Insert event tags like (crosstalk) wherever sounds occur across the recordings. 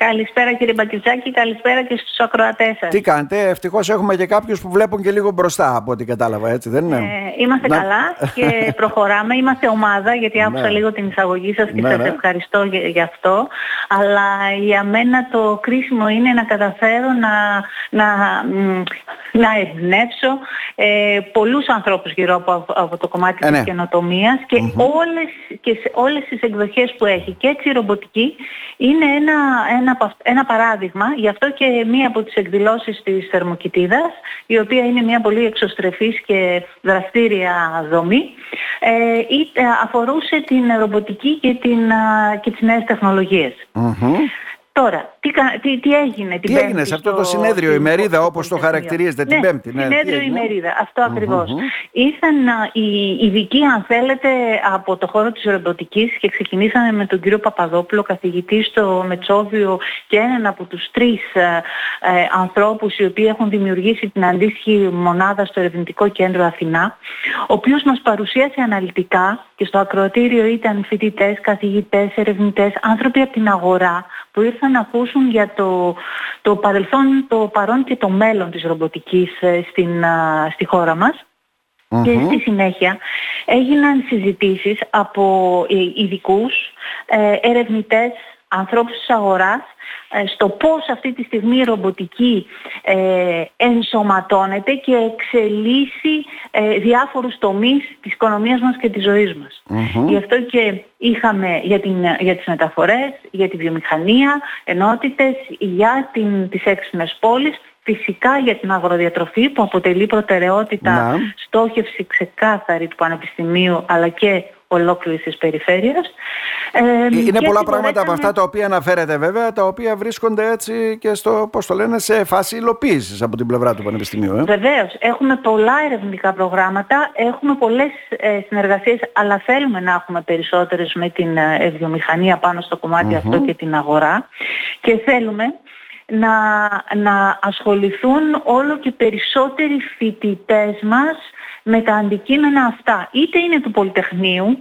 Καλησπέρα κύριε Μπακιζάκη, καλησπέρα και στους ακροατές σας. Τι κάνετε, ευτυχώς έχουμε και κάποιους που βλέπουν και λίγο μπροστά από ό,τι κατάλαβα, έτσι δεν είναι; Ε, είμαστε καλά και (laughs) προχωράμε, είμαστε ομάδα γιατί άκουσα ναι. λίγο την εισαγωγή σας και ναι, σας ναι. ευχαριστώ για, αυτό. Αλλά για μένα το κρίσιμο είναι να καταφέρω να, να, να εμπνεύσω ε, πολλούς ανθρώπους γύρω από, από το κομμάτι ε, της καινοτομίας και, mm όλες, και σε όλες τις εκδοχές που έχει. Και έτσι η ρομποτική είναι ένα, ένα, ένα παράδειγμα, γι' αυτό και μία από τις εκδηλώσεις της Θερμοκοιτίδας, η οποία είναι μια πολύ εξωστρεφής και δραστήρια δομή, ε, αφορούσε την ρομποτική και, την, και τις νέες Τώρα, τι, τι, τι έγινε την τι έγινε σε αυτό το συνέδριο, η μερίδα όπως το χαρακτηρίζετε ναι, την Πέμπτη. Ναι, συνέδριο η μερίδα, αυτό ακριβώς. Ήρθαν οι ειδικοί, αν θέλετε, από το χώρο της ρομποτικής και ξεκινήσαμε με τον κύριο Παπαδόπουλο, καθηγητή στο Μετσόβιο και έναν από τους τρεις ε, ε, ανθρώπους οι οποίοι έχουν δημιουργήσει την αντίστοιχη μονάδα στο Ερευνητικό Κέντρο Αθηνά, ο οποίος μας παρουσίασε αναλυτικά και στο ακροατήριο ήταν φοιτητές, καθηγητές, ερευνητές, άνθρωποι από την αγορά που ήρθαν να ακούσουν για το, το παρελθόν, το παρόν και το μέλλον της ρομποτικής ε, στην, στη χώρα μας. Και στη συνέχεια έγιναν συζητήσεις από ε, ειδικούς, ε, ερευνητές, ανθρώπους της αγοράς ε, στο πώς αυτή τη στιγμή η ρομποτική ε, ενσωματώνεται και εξελίσσει ε, διάφορους τομείς της οικονομίας μας και της ζωής μας. Γι' αυτό και είχαμε για, την, για τις μεταφορές, για τη βιομηχανία, ενότητες, για την, τις έξυπνες πόλεις, φυσικά για την αγροδιατροφή που αποτελεί προτεραιότητα ναι. στόχευση ξεκάθαρη του Πανεπιστημίου αλλά και ολόκληρης της περιφέρειας. Ε, είναι πολλά πράγματα από αυτά τα οποία αναφέρετε βέβαια, τα οποία βρίσκονται έτσι και στο, πώς το λένε, σε φάση υλοποίησης από την πλευρά του Πανεπιστημίου. Ε. Βεβαίως. Έχουμε πολλά ερευνητικά προγράμματα, έχουμε πολλές ε, συνεργασίες, αλλά θέλουμε να έχουμε περισσότερες με την ε, βιομηχανία πάνω στο κομματι αυτό και την αγορά. Και θέλουμε να, να ασχοληθούν όλο και περισσότεροι φοιτητές μας με τα αντικείμενα αυτά. Είτε είναι του Πολυτεχνείου,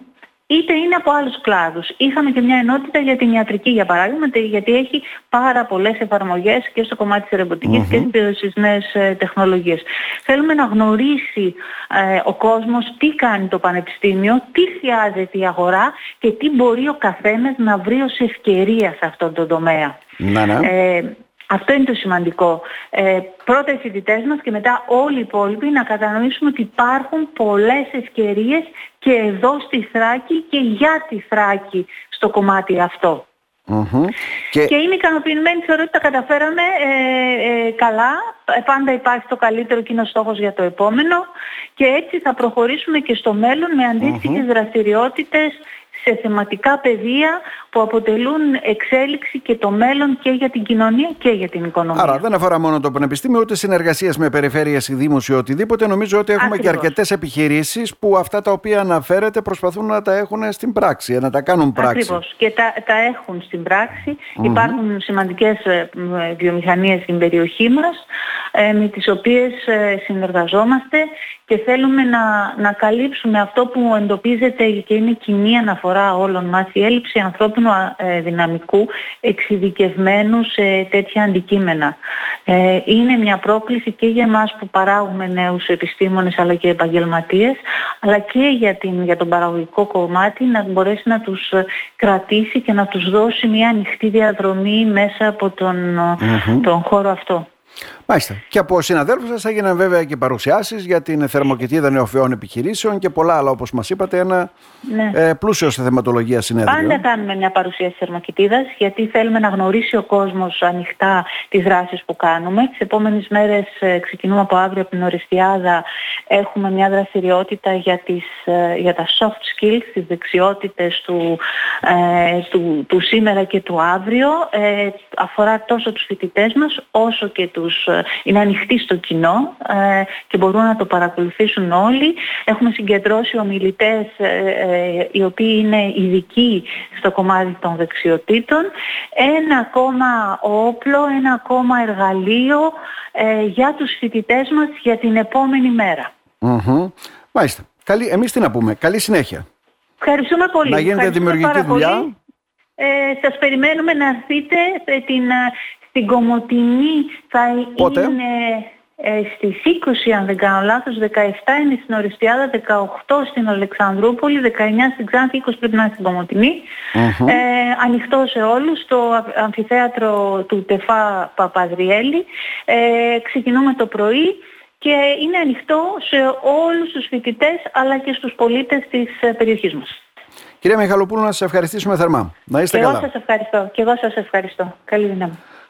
είτε είναι από άλλους κλάδους. Είχαμε και μια ενότητα για την ιατρική, για παράδειγμα, γιατί έχει πάρα πολλές εφαρμογές και στο κομμάτι της ρομποτικης και στις νέες ε, τεχνολογίες. Θέλουμε να γνωρίσει ε, ο κόσμος τι κάνει το Πανεπιστήμιο, τι χρειάζεται η αγορά και τι μπορεί ο καθένας να βρει ως ευκαιρία σε αυτόν τον τομέα. Να, ναι. Ε, αυτό είναι το σημαντικό. Ε, πρώτα οι φοιτητές μας και μετά όλοι οι υπόλοιποι να κατανοήσουμε ότι υπάρχουν πολλές ευκαιρίες και εδώ στη Θράκη και για τη Θράκη στο κομμάτι Και... και είμαι ικανοποιημένη, θεωρώ ότι τα καταφέραμε ε, ε, καλά. Ε, πάντα υπάρχει το καλύτερο και είναι στόχος για το επόμενο. Και έτσι θα προχωρήσουμε και στο μέλλον με αντίστοιχες δραστηριότητες σε θεματικά πεδία που αποτελούν εξέλιξη και το μέλλον και για την κοινωνία και για την οικονομία. Άρα δεν αφορά μόνο το Πανεπιστήμιο, ούτε συνεργασίες με περιφέρειες ή δήμους ή οτιδήποτε. Νομίζω ότι έχουμε και αρκετές επιχειρήσεις που αυτά τα οποία αναφέρετε προσπαθούν να τα έχουν στην πράξη, να τα κάνουν πράξη. Ακριβώς. Και τα, τα έχουν στην πράξη. Υπάρχουν σημαντικές ε, βιομηχανίες στην περιοχή μας, ε, με τις οποίες ε, συνεργαζόμαστε και θέλουμε να, να καλύψουμε αυτό που εντοπίζεται και είναι κοινή αναφορά όλων μας, η έλλειψη ανθρώπινου ε, δυναμικού εξειδικευμένου σε τέτοια αντικείμενα. Ε, είναι μια πρόκληση και για μας που παράγουμε νέους επιστήμονες αλλά και επαγγελματίες, αλλά και για, την, για τον παραγωγικό κομμάτι να μπορέσει να τους κρατήσει και να τους δώσει μια ανοιχτή διαδρομή μέσα από τον, τον χώρο αυτό. Μάλιστα. Και από συναδέλφους σας έγιναν βέβαια και παρουσιάσεις για την θερμοκοιτίδα νεοφυών επιχειρήσεων και πολλά άλλα, όπως μας είπατε, ένα ναι. ε, πλούσιο σε θεματολογία συνέδριο. Πάντα κάνουμε μια παρουσίαση θερμοκοιτίδας, γιατί θέλουμε να γνωρίσει ο κόσμος ανοιχτά τις δράσεις που κάνουμε. Τις επόμενες μέρες ε, ξεκινούμε από αύριο από την Οριστιάδα. Έχουμε μια δραστηριότητα για, τις, ε, για τα soft skills, τις δεξιότητες του, ε, του, του, σήμερα και του αύριο. Ε, αφορά τόσο τους φοιτητές μας, όσο και τους είναι ανοιχτή στο κοινό ε, και μπορούν να το παρακολουθήσουν όλοι. Έχουμε συγκεντρώσει ομιλητές ε, ε, οι οποίοι είναι ειδικοί στο κομμάτι των δεξιοτήτων. Ένα ακόμα όπλο, ένα ακόμα εργαλείο για τους φοιτητές μας για την επόμενη μέρα. Mm-hmm. Μάλιστα. Καλή, εμείς τι να πούμε. Καλή συνέχεια. Ευχαριστούμε πολύ. Να γίνεται δημιουργική δουλειά. Ε, σας περιμένουμε να έρθετε ε, την, στην Κομωτινή θα είναι ε, στις 20 αν δεν κάνω λάθος, 17 είναι στην Οριστιάδα, 18 στην Αλεξανδρούπολη, 19 στην Ξάνθη, 20 πρέπει να είναι στην κομωτινη Ε, ανοιχτό σε όλους, στο αμφιθέατρο του Τεφά Παπαδριέλη. Ε, ξεκινούμε το πρωί και είναι ανοιχτό σε όλους τους φοιτητές αλλά και στους πολίτες της ε, περιοχής μας. Κυρία Μιχαλοπούλου, να σας ευχαριστήσουμε θερμά. Να είστε και καλά. Εγώ σας ευχαριστώ. Και εγώ σας ευχαριστώ. Καλή δύναμη.